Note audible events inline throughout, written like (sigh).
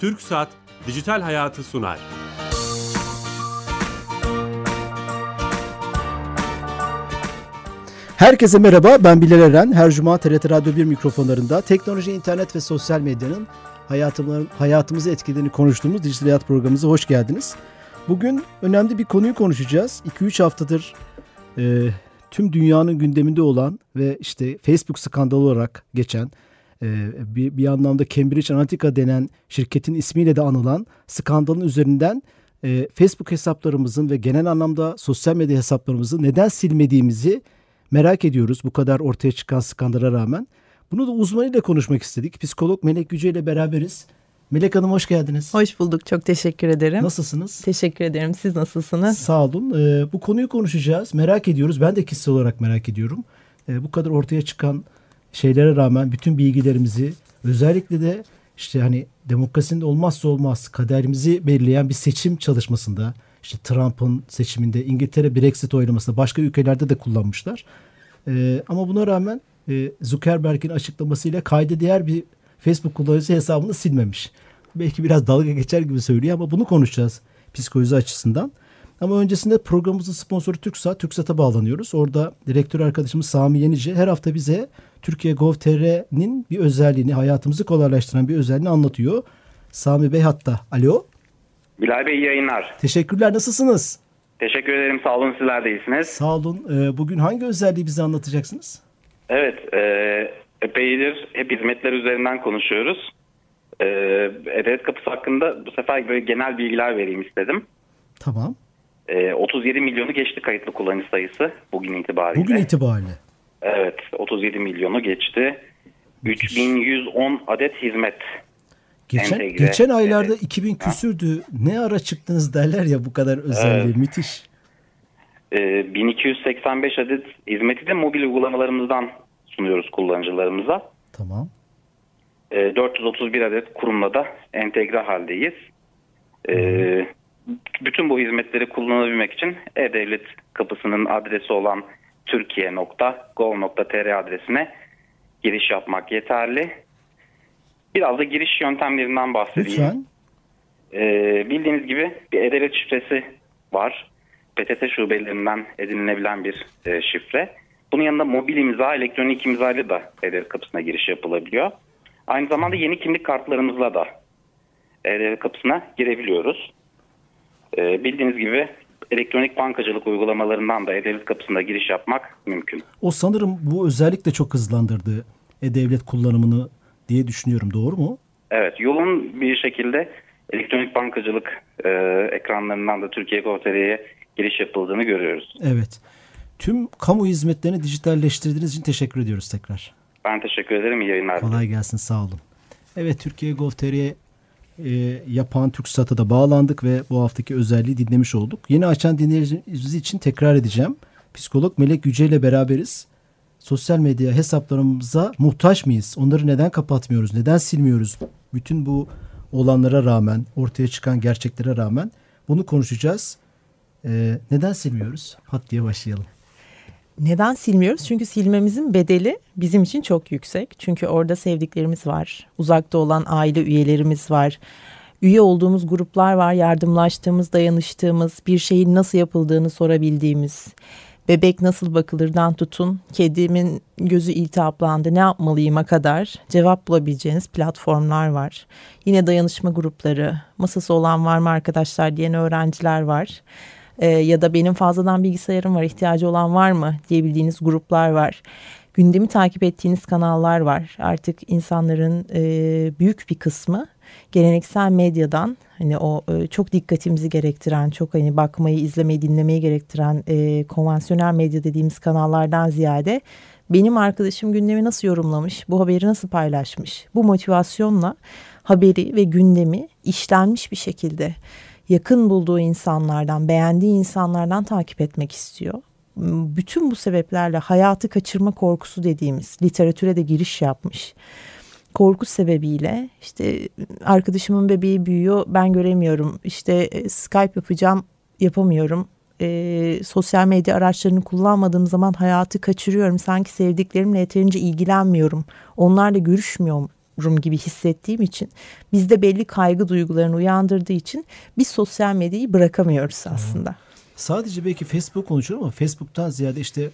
Türk Saat Dijital Hayatı sunar. Herkese merhaba, ben Bilal Eren. Her cuma TRT Radyo 1 mikrofonlarında teknoloji, internet ve sosyal medyanın hayatımızı etkilediğini konuştuğumuz Dijital Hayat programımıza hoş geldiniz. Bugün önemli bir konuyu konuşacağız. 2-3 haftadır e, tüm dünyanın gündeminde olan ve işte Facebook skandalı olarak geçen e, bir, bir anlamda Cambridge Analytica denen şirketin ismiyle de anılan skandalın üzerinden e, Facebook hesaplarımızın ve genel anlamda sosyal medya hesaplarımızı neden silmediğimizi merak ediyoruz bu kadar ortaya çıkan skandala rağmen. Bunu da uzmanıyla konuşmak istedik. Psikolog Melek Yüce ile beraberiz. Melek Hanım hoş geldiniz. Hoş bulduk. Çok teşekkür ederim. Nasılsınız? Teşekkür ederim. Siz nasılsınız? Sağ olun. Ee, bu konuyu konuşacağız. Merak ediyoruz. Ben de kişisel olarak merak ediyorum. Ee, bu kadar ortaya çıkan şeylere rağmen bütün bilgilerimizi özellikle de işte hani demokrasinin olmazsa olmaz kaderimizi belirleyen bir seçim çalışmasında işte Trump'ın seçiminde İngiltere Brexit oylamasında başka ülkelerde de kullanmışlar. Ee, ama buna rağmen e, Zuckerberg'in açıklamasıyla kayda değer bir Facebook kullanıcısı hesabını silmemiş. Belki biraz dalga geçer gibi söylüyor ama bunu konuşacağız psikoloji açısından. Ama öncesinde programımızın sponsoru TürkSat, TürkSat'a bağlanıyoruz. Orada direktör arkadaşımız Sami Yenice her hafta bize Türkiye Gov.tr'nin bir özelliğini, hayatımızı kolaylaştıran bir özelliğini anlatıyor. Sami Bey hatta. Alo. Bilal Bey yayınlar. Teşekkürler. Nasılsınız? Teşekkür ederim. Sağ olun. Sizler de iyisiniz. Sağ olun. Ee, bugün hangi özelliği bize anlatacaksınız? Evet. E, epeydir hep hizmetler üzerinden konuşuyoruz. E, Edelet Kapısı hakkında bu sefer böyle genel bilgiler vereyim istedim. Tamam. E, 37 milyonu geçti kayıtlı kullanıcı sayısı bugün itibariyle. Bugün itibariyle. Evet. 37 milyonu geçti. 3110 adet hizmet Geçen, geçen aylarda evet. 2000 küsürdü. Ne ara çıktınız derler ya bu kadar özelliği. Evet. Müthiş. Ee, 1285 adet hizmeti de mobil uygulamalarımızdan sunuyoruz kullanıcılarımıza. Tamam. Ee, 431 adet kurumla da entegre haldeyiz. Ee, bütün bu hizmetleri kullanabilmek için E-Devlet kapısının adresi olan türkiye.gov.tr adresine giriş yapmak yeterli. Biraz da giriş yöntemlerinden bahsedeyim. Lütfen. Ee, bildiğiniz gibi bir E-Devlet şifresi var. PTT şubelerinden edinilebilen bir e, şifre. Bunun yanında mobil imza, elektronik imza ile de E-Devlet kapısına giriş yapılabiliyor. Aynı zamanda yeni kimlik kartlarımızla da E-Devlet kapısına girebiliyoruz. Ee, bildiğiniz gibi elektronik bankacılık uygulamalarından da E-Devlet kapısında giriş yapmak mümkün. O sanırım bu özellik de çok hızlandırdı E-Devlet kullanımını diye düşünüyorum. Doğru mu? Evet. Yoğun bir şekilde elektronik bankacılık e, ekranlarından da Türkiye Gov.tr'ye giriş yapıldığını görüyoruz. Evet. Tüm kamu hizmetlerini dijitalleştirdiğiniz için teşekkür ediyoruz tekrar. Ben teşekkür ederim. İyi yayınlar. Kolay gelsin. Sağ olun. Evet Türkiye Gov.tr'ye e, yapan TürkSat'a da bağlandık ve bu haftaki özelliği dinlemiş olduk. Yeni açan dinleyicimiz için tekrar edeceğim. Psikolog Melek Yüce ile beraberiz. Sosyal medya hesaplarımıza muhtaç mıyız? Onları neden kapatmıyoruz? Neden silmiyoruz? Bütün bu olanlara rağmen, ortaya çıkan gerçeklere rağmen bunu konuşacağız. Ee, neden silmiyoruz? Hat diye başlayalım. Neden silmiyoruz? Çünkü silmemizin bedeli bizim için çok yüksek. Çünkü orada sevdiklerimiz var. Uzakta olan aile üyelerimiz var. Üye olduğumuz gruplar var. Yardımlaştığımız, dayanıştığımız, bir şeyin nasıl yapıldığını sorabildiğimiz. Bebek nasıl bakılırdan tutun, kedimin gözü iltihaplandı ne yapmalıyım'a kadar cevap bulabileceğiniz platformlar var. Yine dayanışma grupları, masası olan var mı arkadaşlar diyen öğrenciler var e, ya da benim fazladan bilgisayarım var ihtiyacı olan var mı diyebildiğiniz gruplar var. Gündemi takip ettiğiniz kanallar var. Artık insanların e, büyük bir kısmı geleneksel medyadan hani o e, çok dikkatimizi gerektiren, çok hani bakmayı, izlemeyi, dinlemeyi gerektiren e, konvansiyonel medya dediğimiz kanallardan ziyade benim arkadaşım gündemi nasıl yorumlamış, bu haberi nasıl paylaşmış, bu motivasyonla haberi ve gündemi işlenmiş bir şekilde yakın bulduğu insanlardan, beğendiği insanlardan takip etmek istiyor. Bütün bu sebeplerle hayatı kaçırma korkusu dediğimiz literatüre de giriş yapmış. Korku sebebiyle işte arkadaşımın bebeği büyüyor ben göremiyorum. İşte e, Skype yapacağım yapamıyorum. E, sosyal medya araçlarını kullanmadığım zaman hayatı kaçırıyorum. Sanki sevdiklerimle yeterince ilgilenmiyorum. Onlarla görüşmüyorum gibi hissettiğim için bizde belli kaygı duygularını uyandırdığı için biz sosyal medyayı bırakamıyoruz aslında. Sadece belki Facebook konuşuyor ama Facebook'tan ziyade işte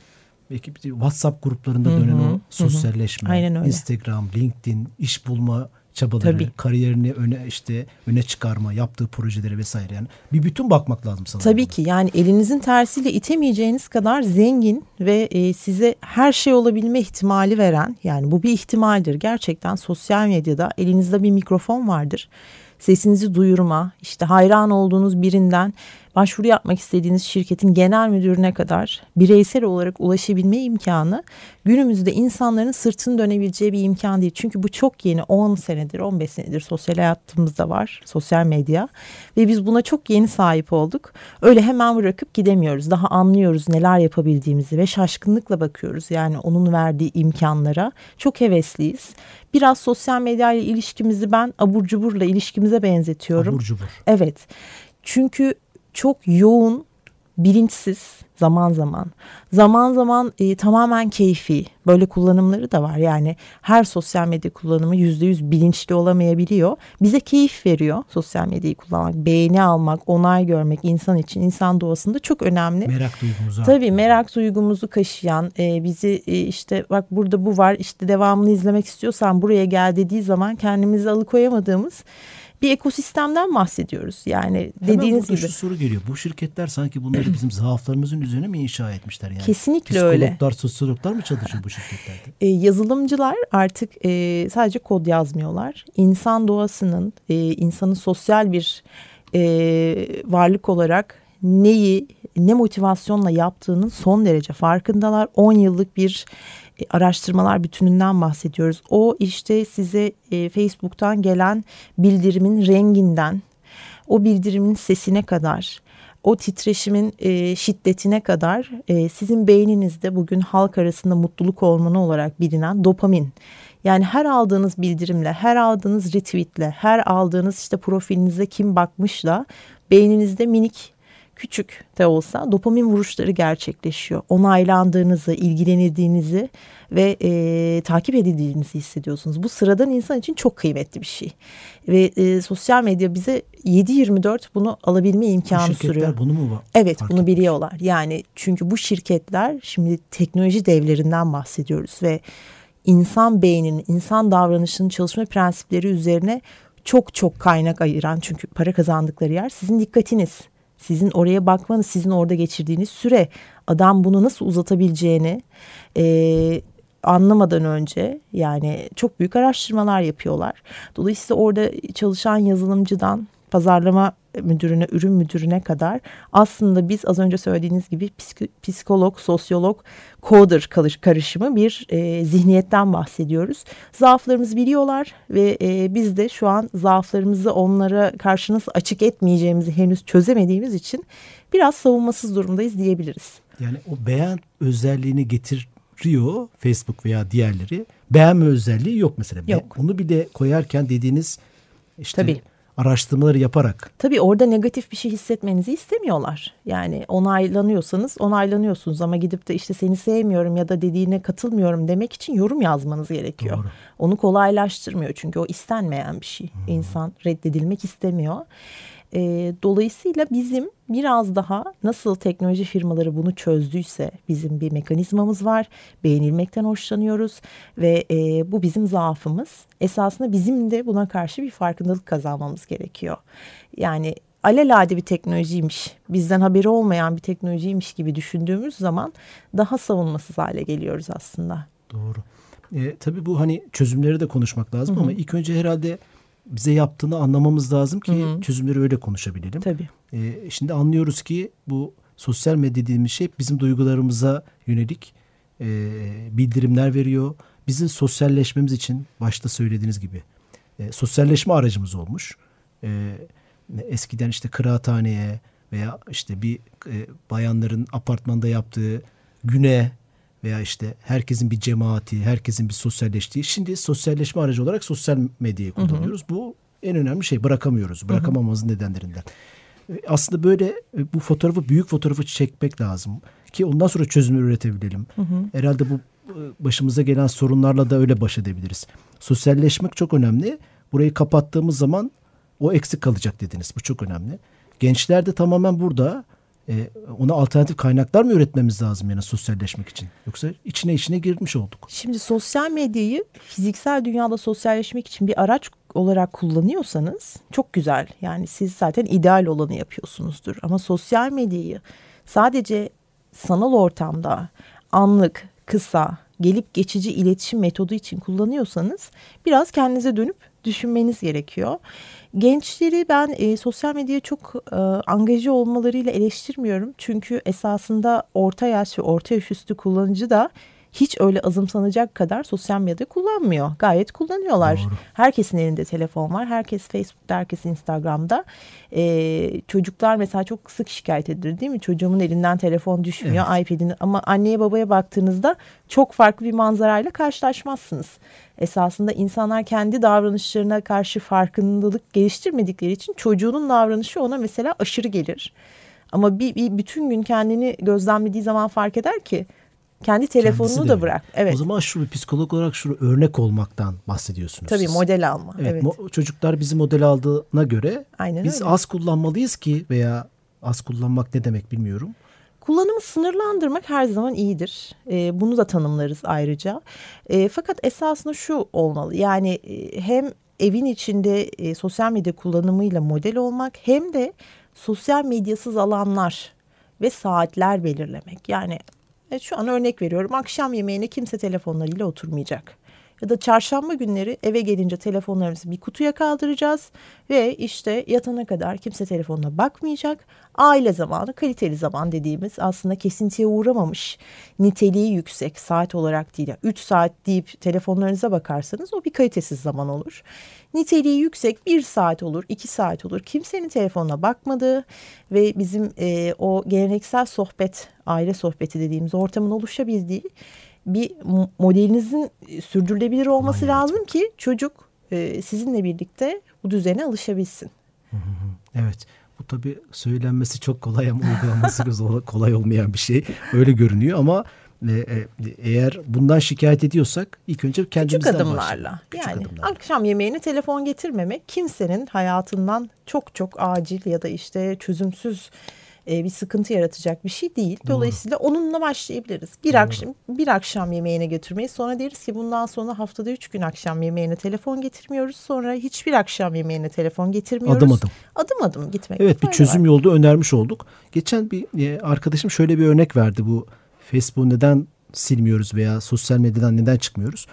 belki WhatsApp gruplarında dönen o sosyalleşme, Aynen öyle. Instagram, LinkedIn, iş bulma çabaları, Tabii. kariyerini öne işte öne çıkarma, yaptığı projeleri vesaire yani bir bütün bakmak lazım sanırım. Tabii ki yani elinizin tersiyle itemeyeceğiniz kadar zengin ve e, size her şey olabilme ihtimali veren yani bu bir ihtimaldir. Gerçekten sosyal medyada elinizde bir mikrofon vardır. Sesinizi duyurma, işte hayran olduğunuz birinden başvuru yapmak istediğiniz şirketin genel müdürüne kadar bireysel olarak ulaşabilme imkanı günümüzde insanların sırtını dönebileceği bir imkan değil. Çünkü bu çok yeni 10 senedir 15 senedir sosyal hayatımızda var sosyal medya ve biz buna çok yeni sahip olduk. Öyle hemen bırakıp gidemiyoruz. Daha anlıyoruz neler yapabildiğimizi ve şaşkınlıkla bakıyoruz. Yani onun verdiği imkanlara çok hevesliyiz. Biraz sosyal medya ile ilişkimizi ben abur cuburla ilişkimize benzetiyorum. Abur cubur. Evet. Çünkü çok yoğun, bilinçsiz zaman zaman. Zaman zaman e, tamamen keyfi. Böyle kullanımları da var. Yani her sosyal medya kullanımı yüzde yüz bilinçli olamayabiliyor. Bize keyif veriyor sosyal medyayı kullanmak. Beğeni almak, onay görmek insan için, insan doğasında çok önemli. Merak duygumuzu Tabii merak duygumuzu kaşıyan e, bizi e, işte bak burada bu var işte devamını izlemek istiyorsan buraya gel dediği zaman kendimizi alıkoyamadığımız bir ekosistemden bahsediyoruz. Yani Hemen dediğiniz gibi. şu soru geliyor. Bu şirketler sanki bunları bizim zaaflarımızın üzerine mi inşa etmişler yani? Kesinlikle öyle. Psikologlar, sosyologlar mı çalışıyor bu şirketlerde? E, yazılımcılar artık e, sadece kod yazmıyorlar. İnsan doğasının, e, insanın sosyal bir e, varlık olarak neyi, ne motivasyonla yaptığının son derece farkındalar. 10 yıllık bir e, araştırmalar bütününden bahsediyoruz. O işte size e, Facebook'tan gelen bildirimin renginden, o bildirimin sesine kadar, o titreşimin e, şiddetine kadar sizin beyninizde bugün halk arasında mutluluk hormonu olarak bilinen dopamin. Yani her aldığınız bildirimle, her aldığınız retweetle, her aldığınız işte profilinize kim bakmışla beyninizde minik küçük de olsa dopamin vuruşları gerçekleşiyor. Onaylandığınızı, ilgilenildiğinizi ve e, takip edildiğinizi hissediyorsunuz. Bu sıradan insan için çok kıymetli bir şey. Ve e, sosyal medya bize 7-24 bunu alabilme Bu imkanı şirketler sürüyor. bunu mu var? Evet fark bunu etmiş? biliyorlar. Yani çünkü bu şirketler şimdi teknoloji devlerinden bahsediyoruz ve insan beyninin, insan davranışının çalışma prensipleri üzerine çok çok kaynak ayıran çünkü para kazandıkları yer sizin dikkatiniz. Sizin oraya bakmanız, sizin orada geçirdiğiniz süre. Adam bunu nasıl uzatabileceğini e, anlamadan önce yani çok büyük araştırmalar yapıyorlar. Dolayısıyla orada çalışan yazılımcıdan pazarlama müdürüne, ürün müdürüne kadar aslında biz az önce söylediğiniz gibi psik- psikolog, sosyolog, coder karış- karışımı bir e, zihniyetten bahsediyoruz. Zaaflarımızı biliyorlar ve e, biz de şu an zaaflarımızı onlara karşı nasıl açık etmeyeceğimizi henüz çözemediğimiz için biraz savunmasız durumdayız diyebiliriz. Yani o beğen özelliğini getiriyor Facebook veya diğerleri. Beğenme özelliği yok mesela. Yok. Onu bir de koyarken dediğiniz işte Tabii. Araştırmaları yaparak Tabii orada negatif bir şey hissetmenizi istemiyorlar. Yani onaylanıyorsanız onaylanıyorsunuz ama gidip de işte seni sevmiyorum ya da dediğine katılmıyorum demek için yorum yazmanız gerekiyor. Doğru. Onu kolaylaştırmıyor çünkü o istenmeyen bir şey. İnsan reddedilmek istemiyor. Ee, dolayısıyla bizim biraz daha nasıl teknoloji firmaları bunu çözdüyse bizim bir mekanizmamız var. Beğenilmekten hoşlanıyoruz ve e, bu bizim zaafımız. Esasında bizim de buna karşı bir farkındalık kazanmamız gerekiyor. Yani alelade bir teknolojiymiş, bizden haberi olmayan bir teknolojiymiş gibi düşündüğümüz zaman daha savunmasız hale geliyoruz aslında. Doğru. E, tabii bu hani çözümleri de konuşmak lazım ama ilk önce herhalde bize yaptığını anlamamız lazım ki çözümleri öyle konuşabilelim. Tabii. E, şimdi anlıyoruz ki bu sosyal medya dediğimiz şey bizim duygularımıza yönelik e, bildirimler veriyor. Bizim sosyalleşmemiz için başta söylediğiniz gibi e, sosyalleşme aracımız olmuş. E, eskiden işte kıraathaneye veya işte bir e, bayanların apartmanda yaptığı güne veya işte herkesin bir cemaati, herkesin bir sosyalleştiği. Şimdi sosyalleşme aracı olarak sosyal medyayı kullanıyoruz. Bu en önemli şey. Bırakamıyoruz. Bırakamamamızın nedenlerinden. E, Aslında böyle e, bu fotoğrafı, büyük fotoğrafı çekmek lazım. Ki ondan sonra çözümü üretebilelim. Herhalde bu başımıza gelen sorunlarla da öyle baş edebiliriz. Sosyalleşmek çok önemli. Burayı kapattığımız zaman o eksik kalacak dediniz. Bu çok önemli. Gençler de tamamen burada. E, ona alternatif kaynaklar mı üretmemiz lazım yani sosyalleşmek için? Yoksa içine içine girmiş olduk. Şimdi sosyal medyayı fiziksel dünyada sosyalleşmek için bir araç olarak kullanıyorsanız çok güzel. Yani siz zaten ideal olanı yapıyorsunuzdur. Ama sosyal medyayı sadece sanal ortamda anlık, kısa, gelip geçici iletişim metodu için kullanıyorsanız biraz kendinize dönüp düşünmeniz gerekiyor. Gençleri ben e, sosyal medyaya çok e, angaje olmalarıyla eleştirmiyorum. Çünkü esasında orta yaş ve orta yaş üstü kullanıcı da hiç öyle azımsanacak kadar sosyal medya kullanmıyor. Gayet kullanıyorlar. Doğru. Herkesin elinde telefon var. Herkes Facebook'ta, herkes Instagram'da. Ee, çocuklar mesela çok sık şikayet edilir değil mi? Çocuğumun elinden telefon düşmüyor, evet. iPad'ini. Ama anneye babaya baktığınızda çok farklı bir manzarayla karşılaşmazsınız. Esasında insanlar kendi davranışlarına karşı farkındalık geliştirmedikleri için çocuğunun davranışı ona mesela aşırı gelir. Ama bir, bir bütün gün kendini gözlemlediği zaman fark eder ki kendi telefonunu da bırak. Evet. O zaman şu psikolog olarak şu örnek olmaktan bahsediyorsunuz. Tabii siz. model alma. Evet. evet. Çocuklar bizi model aldığına göre Aynen biz öyle. az kullanmalıyız ki veya az kullanmak ne demek bilmiyorum. Kullanımı sınırlandırmak her zaman iyidir. E, bunu da tanımlarız ayrıca. E, fakat esasında şu olmalı. Yani e, hem evin içinde e, sosyal medya kullanımıyla model olmak hem de sosyal medyasız alanlar ve saatler belirlemek. Yani Evet, şu an örnek veriyorum. Akşam yemeğine kimse telefonlarıyla oturmayacak. Ya da çarşamba günleri eve gelince telefonlarımızı bir kutuya kaldıracağız ve işte yatana kadar kimse telefonuna bakmayacak. Aile zamanı, kaliteli zaman dediğimiz aslında kesintiye uğramamış, niteliği yüksek saat olarak değil. 3 saat deyip telefonlarınıza bakarsanız o bir kalitesiz zaman olur. Niteliği yüksek bir saat olur, iki saat olur. Kimsenin telefonuna bakmadığı ve bizim e, o geleneksel sohbet, aile sohbeti dediğimiz ortamın oluşabildiği bir modelinizin sürdürülebilir olması Aynen. lazım ki çocuk e, sizinle birlikte bu düzene alışabilsin. Evet. Bu tabii söylenmesi çok kolay ama uygulaması (laughs) kolay olmayan bir şey. Öyle görünüyor ama e, e, eğer bundan şikayet ediyorsak ilk önce kendimizden Küçük adımlarla. Küçük yani adımlarla. akşam yemeğine telefon getirmemek kimsenin hayatından çok çok acil ya da işte çözümsüz e, bir sıkıntı yaratacak bir şey değil. Dolayısıyla Doğru. onunla başlayabiliriz. Bir Doğru. akşam bir akşam yemeğine götürmeyi sonra deriz ki bundan sonra haftada üç gün akşam yemeğine telefon getirmiyoruz. Sonra hiçbir akşam yemeğine telefon getirmiyoruz. Adım adım. Adım adım gitmek. Evet bir çözüm var. yolda önermiş olduk. Geçen bir e, arkadaşım şöyle bir örnek verdi bu Facebook neden silmiyoruz veya sosyal medyadan neden çıkmıyoruz?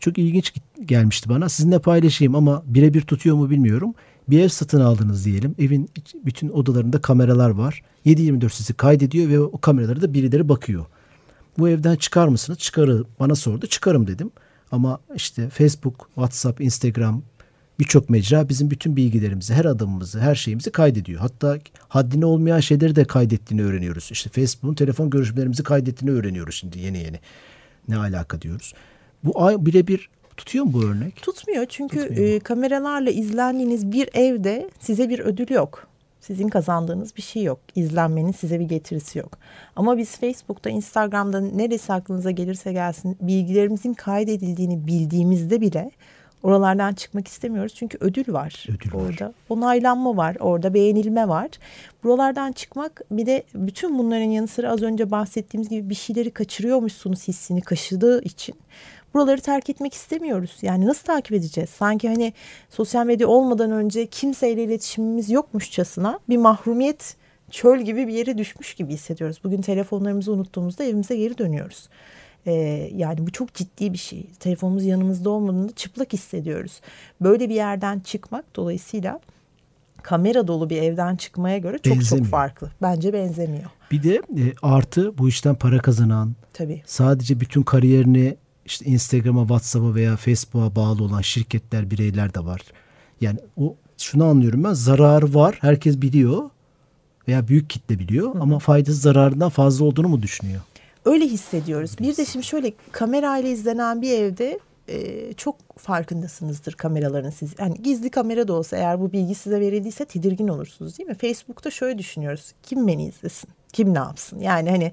Çok ilginç gelmişti bana. Sizinle paylaşayım ama birebir tutuyor mu bilmiyorum. Bir ev satın aldınız diyelim. Evin bütün odalarında kameralar var. 7-24 sizi kaydediyor ve o kameralara da birileri bakıyor. Bu evden çıkar mısınız? Çıkarım. Bana sordu. Çıkarım dedim. Ama işte Facebook, WhatsApp, Instagram birçok mecra bizim bütün bilgilerimizi, her adımımızı, her şeyimizi kaydediyor. Hatta haddine olmayan şeyleri de kaydettiğini öğreniyoruz. İşte Facebook'un telefon görüşmelerimizi kaydettiğini öğreniyoruz şimdi yeni yeni. Ne alaka diyoruz. Bu birebir Tutuyor mu bu örnek? Tutmuyor çünkü e, kameralarla izlendiğiniz bir evde size bir ödül yok. Sizin kazandığınız bir şey yok. İzlenmenin size bir getirisi yok. Ama biz Facebook'ta, Instagram'da neresi aklınıza gelirse gelsin bilgilerimizin kaydedildiğini bildiğimizde bile oralardan çıkmak istemiyoruz. Çünkü ödül var ödül orada. Var. Onaylanma var orada, beğenilme var. Buralardan çıkmak bir de bütün bunların yanı sıra az önce bahsettiğimiz gibi bir şeyleri kaçırıyormuşsunuz hissini kaşıdığı için buraları terk etmek istemiyoruz. Yani nasıl takip edeceğiz? Sanki hani sosyal medya olmadan önce kimseyle iletişimimiz yokmuşçasına bir mahrumiyet çöl gibi bir yere düşmüş gibi hissediyoruz. Bugün telefonlarımızı unuttuğumuzda evimize geri dönüyoruz. Ee, yani bu çok ciddi bir şey. Telefonumuz yanımızda olmadığında çıplak hissediyoruz. Böyle bir yerden çıkmak dolayısıyla kamera dolu bir evden çıkmaya göre çok benzemiyor. çok farklı. Bence benzemiyor. Bir de e, artı bu işten para kazanan, Tabii. sadece bütün kariyerini işte Instagram'a, WhatsApp'a veya Facebook'a bağlı olan şirketler, bireyler de var. Yani o şunu anlıyorum ben zararı var. Herkes biliyor veya büyük kitle biliyor Hı. ama faydası zararından fazla olduğunu mu düşünüyor? Öyle hissediyoruz. Bir de şimdi şöyle kamerayla izlenen bir evde e, çok farkındasınızdır kameraların siz. Yani gizli kamera da olsa eğer bu bilgi size verildiyse tedirgin olursunuz değil mi? Facebook'ta şöyle düşünüyoruz. Kim beni izlesin? Kim ne yapsın? Yani hani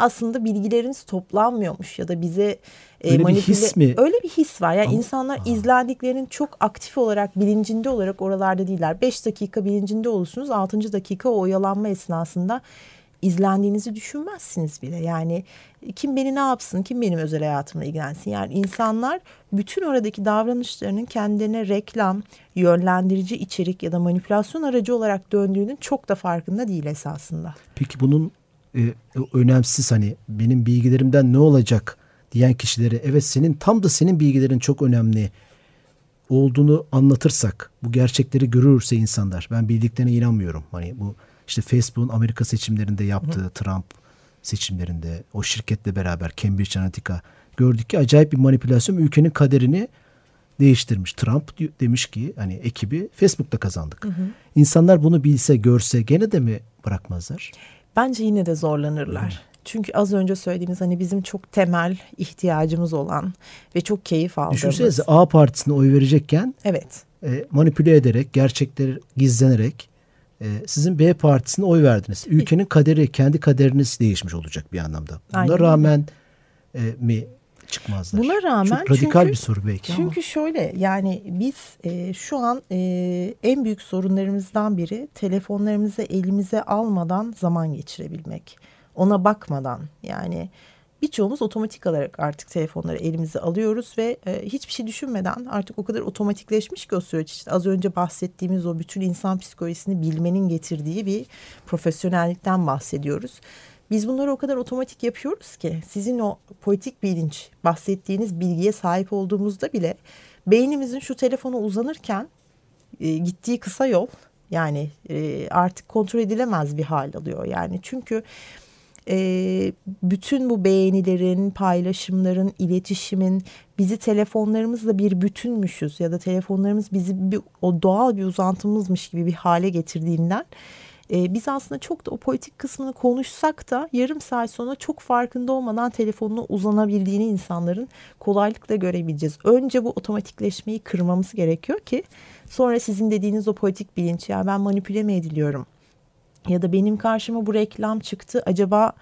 aslında bilgileriniz toplanmıyormuş ya da bize e, öyle manipüle... bir his mi? Öyle bir his var. Yani Ama... insanlar Aa. izlendiklerinin çok aktif olarak bilincinde olarak oralarda değiller. 5 dakika bilincinde olursunuz 6. dakika o oyalanma esnasında izlendiğinizi düşünmezsiniz bile. Yani kim beni ne yapsın, kim benim özel hayatımla ilgilensin. Yani insanlar bütün oradaki davranışlarının kendilerine reklam, yönlendirici içerik ya da manipülasyon aracı olarak döndüğünün çok da farkında değil esasında. Peki bunun e, önemsiz hani benim bilgilerimden ne olacak diyen kişilere evet senin tam da senin bilgilerin çok önemli olduğunu anlatırsak bu gerçekleri görürse insanlar ben bildiklerine inanmıyorum. Hani bu işte Facebook'un Amerika seçimlerinde yaptığı hı Trump seçimlerinde o şirketle beraber Cambridge Analytica gördük ki acayip bir manipülasyon ülkenin kaderini değiştirmiş. Trump demiş ki hani ekibi Facebook'ta kazandık. Hı hı. İnsanlar bunu bilse görse gene de mi bırakmazlar? Bence yine de zorlanırlar. Çünkü az önce söylediğiniz hani bizim çok temel ihtiyacımız olan ve çok keyif aldığımız. Düşünsenize A partisine oy verecekken evet. e, manipüle ederek, gerçekleri gizlenerek e, sizin B partisine oy verdiniz. Ülkenin kaderi, kendi kaderiniz değişmiş olacak bir anlamda. Buna Aynen. rağmen e, mi çıkmazlar? Buna rağmen çok radikal çünkü, bir soru belki çünkü ama. şöyle yani biz e, şu an e, en büyük sorunlarımızdan biri telefonlarımızı elimize almadan zaman geçirebilmek. Ona bakmadan yani birçoğumuz otomatik olarak artık telefonları elimize alıyoruz ve e, hiçbir şey düşünmeden artık o kadar otomatikleşmiş ki o süreç işte az önce bahsettiğimiz o bütün insan psikolojisini bilmenin getirdiği bir profesyonellikten bahsediyoruz. Biz bunları o kadar otomatik yapıyoruz ki sizin o politik bilinç bahsettiğiniz bilgiye sahip olduğumuzda bile beynimizin şu telefona uzanırken e, gittiği kısa yol yani e, artık kontrol edilemez bir hal alıyor. Yani çünkü e, bütün bu beğenilerin, paylaşımların, iletişimin bizi telefonlarımızla bir bütünmüşüz ya da telefonlarımız bizi bir, o doğal bir uzantımızmış gibi bir hale getirdiğinden e, biz aslında çok da o politik kısmını konuşsak da yarım saat sonra çok farkında olmadan telefonuna uzanabildiğini insanların kolaylıkla görebileceğiz. Önce bu otomatikleşmeyi kırmamız gerekiyor ki sonra sizin dediğiniz o politik bilinç ya ben manipüle mi ediliyorum? ya da benim karşıma bu reklam çıktı acaba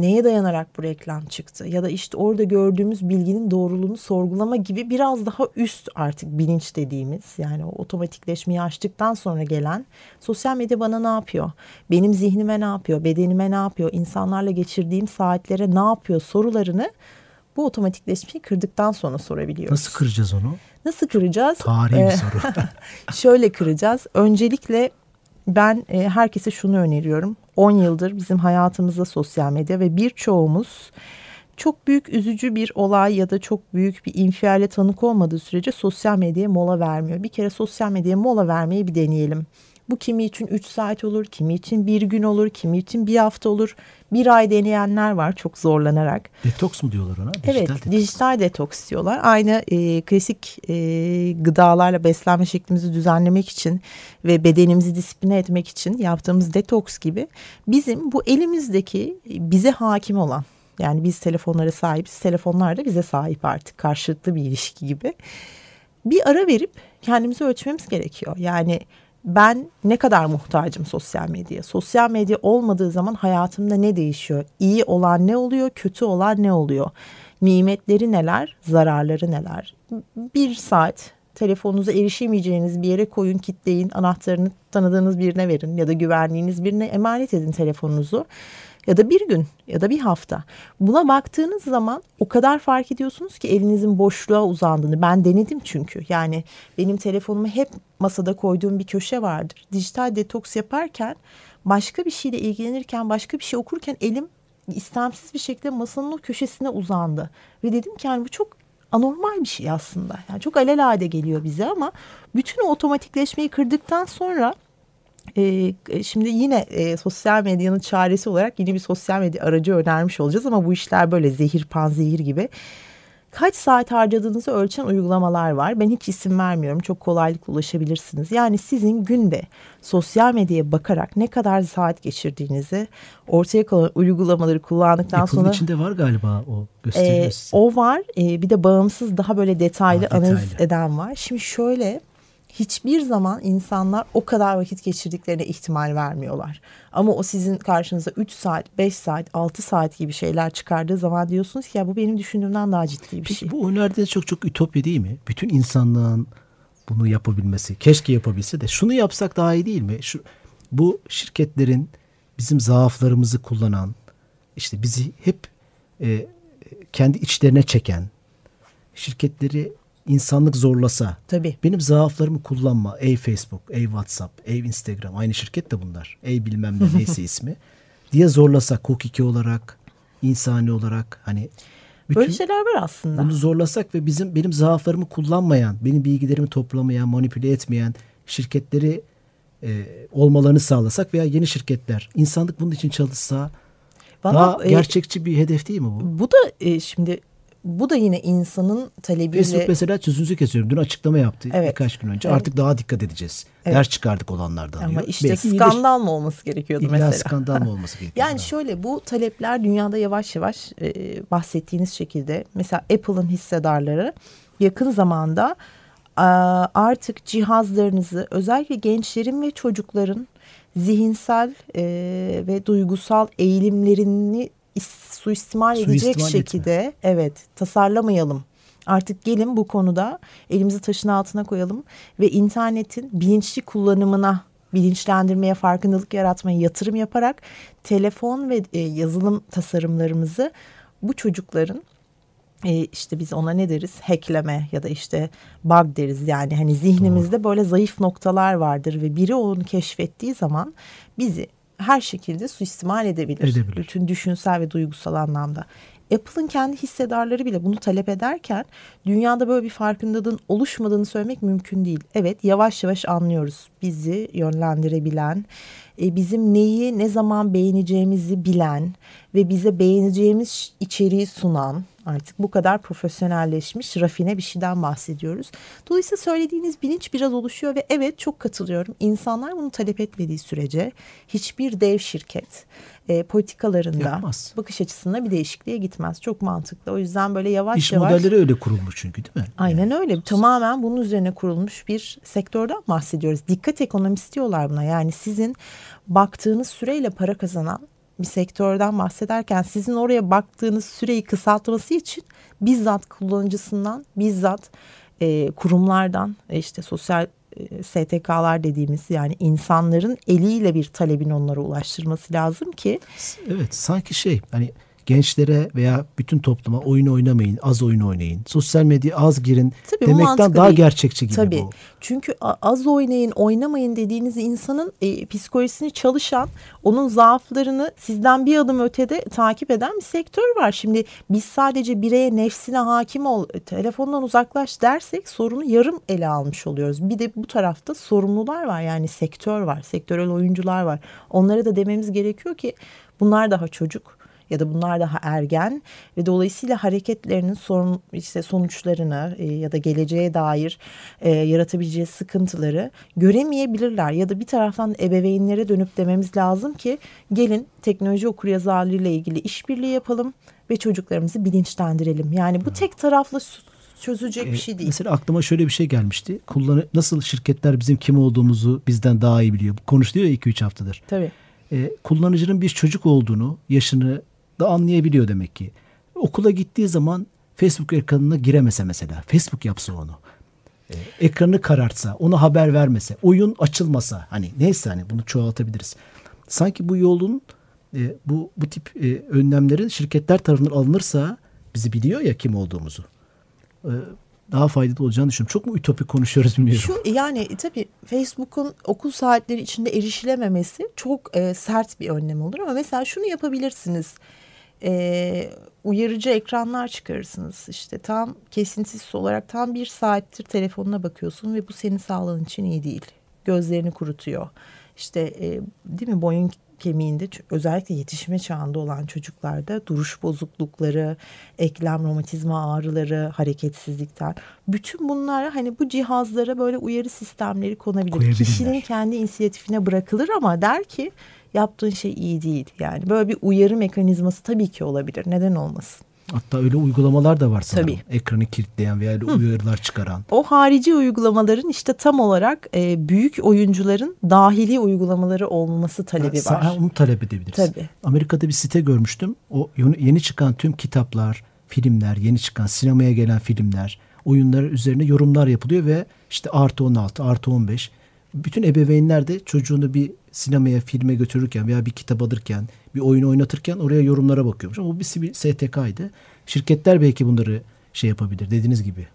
neye dayanarak bu reklam çıktı ya da işte orada gördüğümüz bilginin doğruluğunu sorgulama gibi biraz daha üst artık bilinç dediğimiz yani o otomatikleşmeyi açtıktan sonra gelen sosyal medya bana ne yapıyor? Benim zihnime ne yapıyor? Bedenime ne yapıyor? İnsanlarla geçirdiğim saatlere ne yapıyor? sorularını bu otomatikleşmeyi kırdıktan sonra sorabiliyoruz. Nasıl kıracağız onu? Nasıl kıracağız? Tarihi bir soru. (laughs) Şöyle kıracağız. Öncelikle ben e, herkese şunu öneriyorum. 10 yıldır bizim hayatımızda sosyal medya ve birçoğumuz çok büyük üzücü bir olay ya da çok büyük bir infiale tanık olmadığı sürece sosyal medyaya mola vermiyor. Bir kere sosyal medyaya mola vermeyi bir deneyelim. Bu kimi için 3 saat olur, kimi için bir gün olur, kimi için bir hafta olur. Bir ay deneyenler var çok zorlanarak. Detoks mu diyorlar ona? Dijital evet, detoks. dijital detoks diyorlar. Aynı e, klasik e, gıdalarla beslenme şeklimizi düzenlemek için ve bedenimizi disipline etmek için yaptığımız detoks gibi bizim bu elimizdeki bize hakim olan yani biz telefonlara sahibiz, telefonlar da bize sahip artık karşılıklı bir ilişki gibi. Bir ara verip kendimizi ölçmemiz gerekiyor. Yani ben ne kadar muhtacım sosyal medyaya? Sosyal medya olmadığı zaman hayatımda ne değişiyor? İyi olan ne oluyor? Kötü olan ne oluyor? Nimetleri neler? Zararları neler? Bir saat telefonunuza erişemeyeceğiniz bir yere koyun, kitleyin, anahtarını tanıdığınız birine verin ya da güvenliğiniz birine emanet edin telefonunuzu ya da bir gün ya da bir hafta. Buna baktığınız zaman o kadar fark ediyorsunuz ki elinizin boşluğa uzandığını. Ben denedim çünkü. Yani benim telefonumu hep masada koyduğum bir köşe vardır. Dijital detoks yaparken başka bir şeyle ilgilenirken, başka bir şey okurken elim istemsiz bir şekilde masanın o köşesine uzandı. Ve dedim ki yani bu çok anormal bir şey aslında. Yani çok alelade geliyor bize ama bütün o otomatikleşmeyi kırdıktan sonra şimdi yine e, sosyal medyanın çaresi olarak yine bir sosyal medya aracı önermiş olacağız ama bu işler böyle zehir panzehir gibi. Kaç saat harcadığınızı ölçen uygulamalar var. Ben hiç isim vermiyorum. Çok kolaylıkla ulaşabilirsiniz. Yani sizin günde sosyal medyaya bakarak ne kadar saat geçirdiğinizi ortaya kalan uygulamaları kullandıktan Apple'ın sonra... içinde var galiba o gösteriyor e, O var. E, bir de bağımsız daha böyle detaylı, ha, detaylı analiz eden var. Şimdi şöyle hiçbir zaman insanlar o kadar vakit geçirdiklerine ihtimal vermiyorlar. Ama o sizin karşınıza 3 saat, 5 saat, 6 saat gibi şeyler çıkardığı zaman diyorsunuz ki ya bu benim düşündüğümden daha ciddi bir Peki şey. bu önerdiğinde çok çok ütopya değil mi? Bütün insanlığın bunu yapabilmesi. Keşke yapabilse de şunu yapsak daha iyi değil mi? Şu bu şirketlerin bizim zaaflarımızı kullanan işte bizi hep e, kendi içlerine çeken şirketleri insanlık zorlasa Tabii. benim zaaflarımı kullanma. Ey Facebook, ey WhatsApp, ey Instagram aynı şirket de bunlar. Ey bilmem ne neyse (laughs) ismi diye zorlasak hukuki olarak, insani olarak hani bütün Böyle şeyler var aslında. bunu zorlasak ve bizim benim zaaflarımı kullanmayan, benim bilgilerimi toplamayan, manipüle etmeyen şirketleri e, olmalarını sağlasak veya yeni şirketler insanlık bunun için çalışsa Valla, daha e, gerçekçi bir hedef değil mi bu? Bu da e, şimdi bu da yine insanın talebiyle Facebook mesela sözünüzü kesiyorum. Dün açıklama yaptı Evet. birkaç gün önce. Evet. Artık daha dikkat edeceğiz. Evet. Ders çıkardık olanlardan ama diyor. işte Belki skandal mı olması gerekiyordu İlla mesela? skandal mı olması (laughs) gerekiyor? Yani şöyle bu talepler dünyada yavaş yavaş e, bahsettiğiniz şekilde mesela Apple'ın hissedarları yakın zamanda a, artık cihazlarınızı özellikle gençlerin ve çocukların zihinsel e, ve duygusal eğilimlerini is- suistimal edecek Suistimal şekilde evet tasarlamayalım. Artık gelin bu konuda elimizi taşın altına koyalım ve internetin bilinçli kullanımına bilinçlendirmeye, farkındalık yaratmaya yatırım yaparak telefon ve e, yazılım tasarımlarımızı bu çocukların e, işte biz ona ne deriz? Hackleme ya da işte bug deriz. Yani hani zihnimizde böyle zayıf noktalar vardır ve biri onu keşfettiği zaman bizi her şekilde suistimal edebilir. Edebilir. Bütün düşünsel ve duygusal anlamda. Apple'ın kendi hissedarları bile bunu talep ederken dünyada böyle bir farkındalığın oluşmadığını söylemek mümkün değil. Evet yavaş yavaş anlıyoruz bizi yönlendirebilen, e, bizim neyi ne zaman beğeneceğimizi bilen ve bize beğeneceğimiz içeriği sunan artık bu kadar profesyonelleşmiş rafine bir şeyden bahsediyoruz. Dolayısıyla söylediğiniz bilinç biraz oluşuyor ve evet çok katılıyorum. İnsanlar bunu talep etmediği sürece hiçbir dev şirket e, politikalarında Yapmaz. bakış açısında bir değişikliğe gitmez. Çok mantıklı. O yüzden böyle yavaş İş yavaş modelleri öyle kurulmuş çünkü değil mi? Aynen öyle. Tamamen bunun üzerine kurulmuş bir sektörden bahsediyoruz. Dikkat ekonomisi diyorlar buna. Yani sizin baktığınız süreyle para kazanan bir sektörden bahsederken sizin oraya baktığınız süreyi kısaltması için bizzat kullanıcısından, bizzat e, kurumlardan, e, işte sosyal e, STK'lar dediğimiz yani insanların eliyle bir talebin onlara ulaştırması lazım ki Evet sanki şey hani gençlere veya bütün topluma oyun oynamayın, az oyun oynayın, sosyal medya az girin Tabii demekten daha değil. gerçekçi gibi Tabii. bu. Çünkü az oynayın, oynamayın dediğiniz insanın e, psikolojisini çalışan, onun zaaflarını sizden bir adım ötede takip eden bir sektör var. Şimdi biz sadece bireye nefsine hakim ol, e, telefondan uzaklaş dersek sorunu yarım ele almış oluyoruz. Bir de bu tarafta sorumlular var yani sektör var, sektörel oyuncular var. Onlara da dememiz gerekiyor ki bunlar daha çocuk ya da bunlar daha ergen ve dolayısıyla hareketlerinin sorun işte sonuçlarını e, ya da geleceğe dair e, yaratabileceği sıkıntıları göremeyebilirler ya da bir taraftan ebeveynlere dönüp dememiz lazım ki gelin teknoloji okuryazarlığıyla ilgili işbirliği yapalım ve çocuklarımızı bilinçlendirelim. Yani bu tek taraflı s- çözülecek bir şey değil. Mesela aklıma şöyle bir şey gelmişti. Kullanı nasıl şirketler bizim kim olduğumuzu bizden daha iyi biliyor. Konuşuluyor ya 2-3 haftadır. Tabii. Ee, kullanıcının bir çocuk olduğunu, yaşını da anlayabiliyor demek ki. Okula gittiği zaman Facebook ekranına giremese mesela. Facebook yapsa onu. Ee, ekranını karartsa, ona haber vermese, oyun açılmasa hani neyse hani bunu çoğaltabiliriz. Sanki bu yolun e, bu bu tip e, önlemlerin şirketler tarafından alınırsa bizi biliyor ya kim olduğumuzu. Ee, daha faydalı olacağını düşünüyorum. Çok mu ütopik konuşuyoruz bilmiyorum. Şu yani e, tabii Facebook'un okul saatleri içinde erişilememesi çok e, sert bir önlem olur ama mesela şunu yapabilirsiniz. E, uyarıcı ekranlar çıkarırsınız. İşte tam kesintisiz olarak tam bir saattir telefonuna bakıyorsun ve bu senin sağlığın için iyi değil. Gözlerini kurutuyor. İşte e, değil mi boyun kemiğinde özellikle yetişme çağında olan çocuklarda duruş bozuklukları, eklem romatizma ağrıları, hareketsizlikten bütün bunlara hani bu cihazlara böyle uyarı sistemleri konabilir. Kişinin kendi inisiyatifine bırakılır ama der ki yaptığın şey iyi değil. Yani böyle bir uyarı mekanizması tabii ki olabilir. Neden olmasın? Hatta öyle uygulamalar da var sanırım. Tabii. Ekranı kilitleyen veya öyle uyarılar çıkaran. O harici uygulamaların işte tam olarak e, büyük oyuncuların dahili uygulamaları olması talebi Ha, var. Onu talep edebiliriz. Tabii. Amerika'da bir site görmüştüm. O yeni yeni çıkan tüm kitaplar, filmler, yeni çıkan sinemaya gelen filmler, oyunlar üzerine yorumlar yapılıyor ve işte artı 16, artı 15. Bütün ebeveynler de çocuğunu bir sinemaya, filme götürürken veya bir kitap alırken, bir oyun oynatırken oraya yorumlara bakıyormuş. Ama bu bir STK'ydı. Şirketler belki bunları şey yapabilir dediğiniz gibi.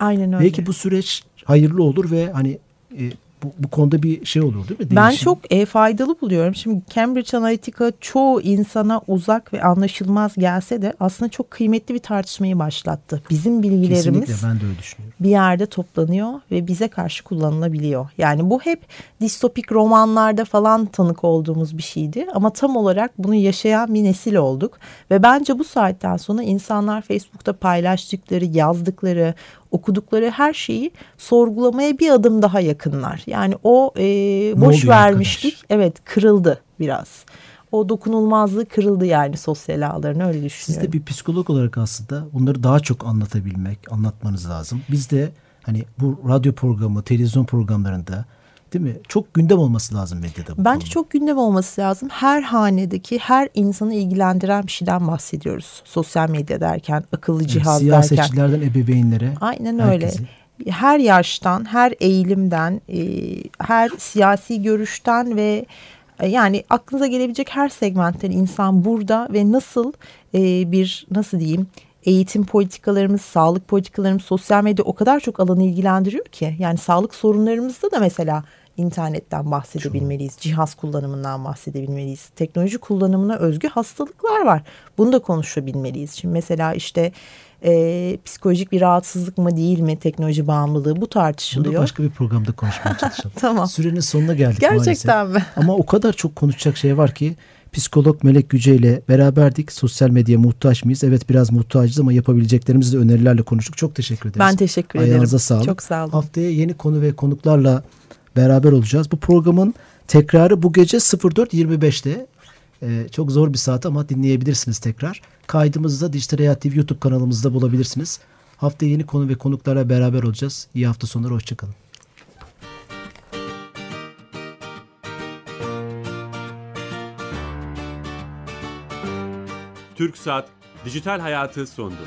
Aynen öyle. Belki bu süreç hayırlı olur ve hani e, bu, bu konuda bir şey olur değil mi? Ben Değişim. çok e, faydalı buluyorum. Şimdi Cambridge Analytica çoğu insana uzak ve anlaşılmaz gelse de aslında çok kıymetli bir tartışmayı başlattı. Bizim bilgilerimiz Kesinlikle ben de öyle düşünüyorum. bir yerde toplanıyor ve bize karşı kullanılabiliyor. Yani bu hep distopik romanlarda falan tanık olduğumuz bir şeydi. Ama tam olarak bunu yaşayan bir nesil olduk. Ve bence bu saatten sonra insanlar Facebook'ta paylaştıkları, yazdıkları, okudukları her şeyi sorgulamaya bir adım daha yakınlar. Yani o e, boş vermişlik arkadaş? evet kırıldı biraz. O dokunulmazlığı kırıldı yani sosyal ağların öyle Siz düşünüyorum. de bir psikolog olarak aslında bunları daha çok anlatabilmek, anlatmanız lazım. Biz de hani bu radyo programı, televizyon programlarında değil mi? Çok gündem olması lazım medyada. bu Bence konu. çok gündem olması lazım. Her hanedeki her insanı ilgilendiren bir şeyden bahsediyoruz. Sosyal medya derken, akıllı cihaz derken. siyasetçilerden ebeveynlere. Aynen öyle. herkese. Her yaştan, her eğilimden, e, her siyasi görüşten ve e, yani aklınıza gelebilecek her segmentten insan burada ve nasıl e, bir nasıl diyeyim eğitim politikalarımız, sağlık politikalarımız, sosyal medya o kadar çok alanı ilgilendiriyor ki. Yani sağlık sorunlarımızda da mesela internetten bahsedebilmeliyiz. Cihaz kullanımından bahsedebilmeliyiz. Teknoloji kullanımına özgü hastalıklar var. Bunu da konuşabilmeliyiz. Şimdi mesela işte e, psikolojik bir rahatsızlık mı değil mi teknoloji bağımlılığı bu Bunu tartışılıyor. da başka bir programda konuşmaya çalışalım. (laughs) Tamam. Sürenin sonuna geldik Gerçekten maalesef. mi? (laughs) Ama o kadar çok konuşacak şey var ki psikolog Melek Yüce ile beraberdik. Sosyal medyaya muhtaç mıyız? Evet biraz muhtacız ama yapabileceklerimizi de önerilerle konuştuk. Çok teşekkür ederiz. Ben teşekkür ederim. Ayağınıza sağlık. Çok sağ olun. Haftaya yeni konu ve konuklarla beraber olacağız. Bu programın tekrarı bu gece 04.25'te. Ee, çok zor bir saat ama dinleyebilirsiniz tekrar. Kaydımızı da Dijital Hayat TV YouTube kanalımızda bulabilirsiniz. Haftaya yeni konu ve konuklarla beraber olacağız. İyi hafta sonları. Hoşçakalın. Türk Saat Dijital Hayatı sondu.